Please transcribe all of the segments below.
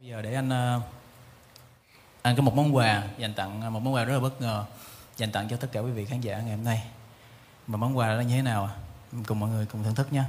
Bây giờ để anh ờ, ăn có một món quà, dành tặng à, một món quà rất là bất ngờ, dành tặng cho tất cả quý vị khán giả ngày hôm nay. Mà món quà là như thế nào? Cùng mọi người cùng thưởng thức nhé.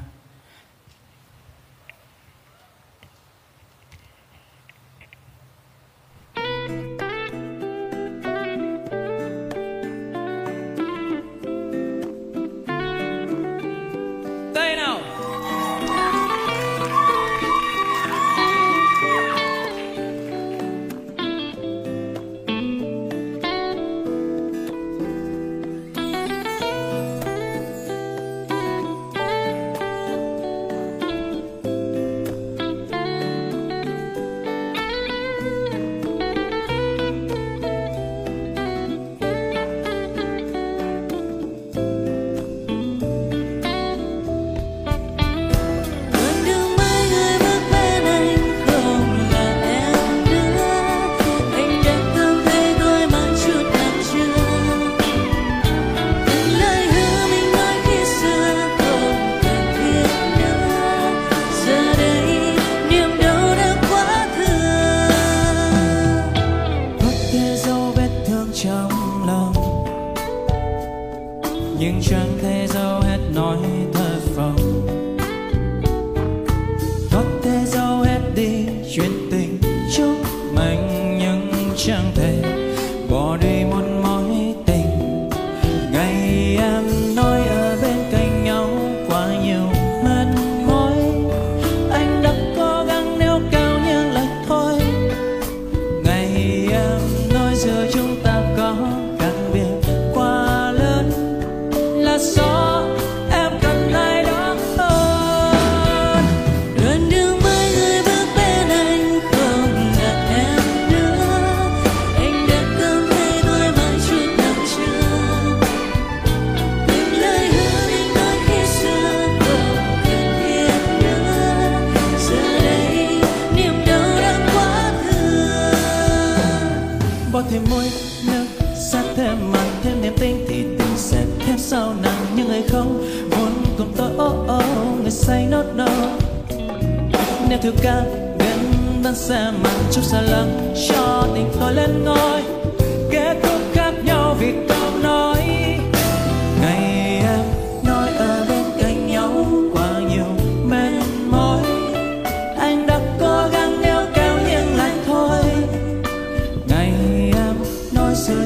trong lòng. Nhưng chẳng thể giấu hết nỗi thất vọng, có thể giấu hết đi chuyện tình. thêm môi nước, sát thêm mặn thêm niềm tin thì tình sẽ thêm sao nặng. Nhưng người không muốn cùng tôi oh oh người say nốt no nếu thiếu ca gần vẫn sẽ mặn chút xa lắng cho tình tôi lên ngôi. Kết thúc khác nhau vì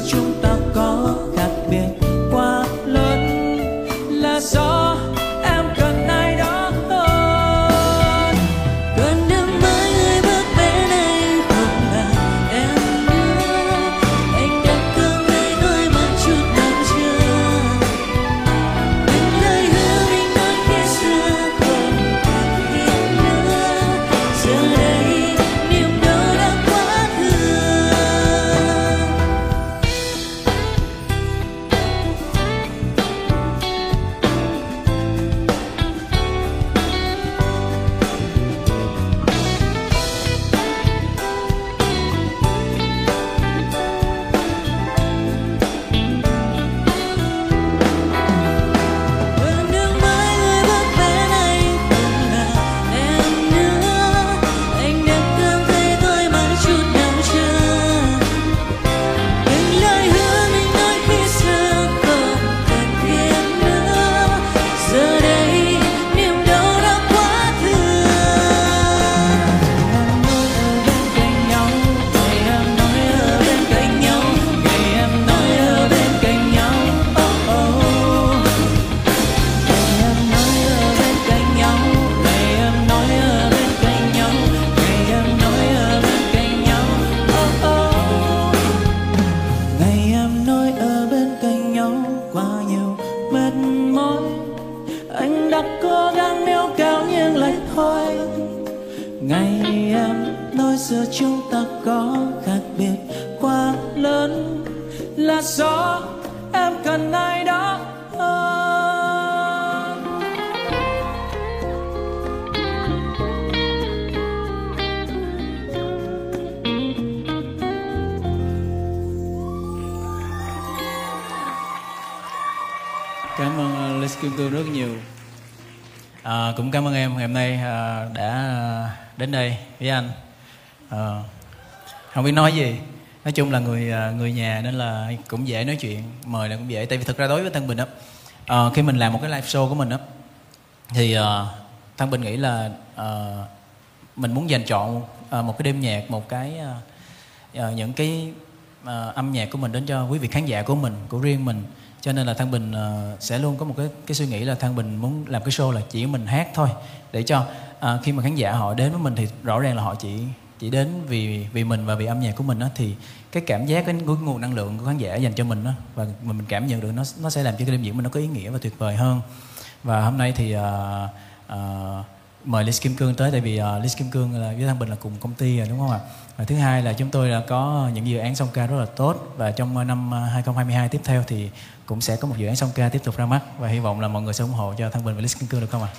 chúng ta có khác biệt. giữa chúng ta có khác biệt quá lớn là do em cần ai đó cảm ơn ờ, Lê Kim Cương rất nhiều. À, cũng cảm ơn em ngày hôm nay à, đã à, đến đây với anh. Ờ. không biết nói gì. Nói chung là người ờ, người nhà nên là cũng dễ nói chuyện mời là cũng dễ. Tại vì thực ra đối với thân bình á ờ, khi mình làm một cái live show của mình á thì ờ, uh, thân bình nghĩ là ờ, mình muốn dành chọn ờ, một cái đêm nhạc một cái ờ, ờ, những cái ờ, âm nhạc của mình đến cho quý vị khán giả của mình của riêng mình. Cho nên là thăng bình uh, sẽ luôn có một cái cái suy nghĩ là thăng bình muốn làm cái show là chỉ mình hát thôi để cho uh, khi mà khán giả họ đến với mình thì rõ ràng là họ chỉ chỉ đến vì vì mình và vì âm nhạc của mình đó thì cái cảm giác cái nguồn năng lượng của khán giả dành cho mình đó và mình mình cảm nhận được nó nó sẽ làm cho cái đêm diễn mình nó có ý nghĩa và tuyệt vời hơn và hôm nay thì uh, uh, mời Liz Kim Cương tới tại vì uh, Liz Kim Cương là với Thăng Bình là cùng công ty rồi đúng không ạ? Và thứ hai là chúng tôi là có những dự án song ca rất là tốt và trong năm 2022 tiếp theo thì cũng sẽ có một dự án song ca tiếp tục ra mắt và hy vọng là mọi người sẽ ủng hộ cho Thăng Bình và Liz Kim Cương được không ạ?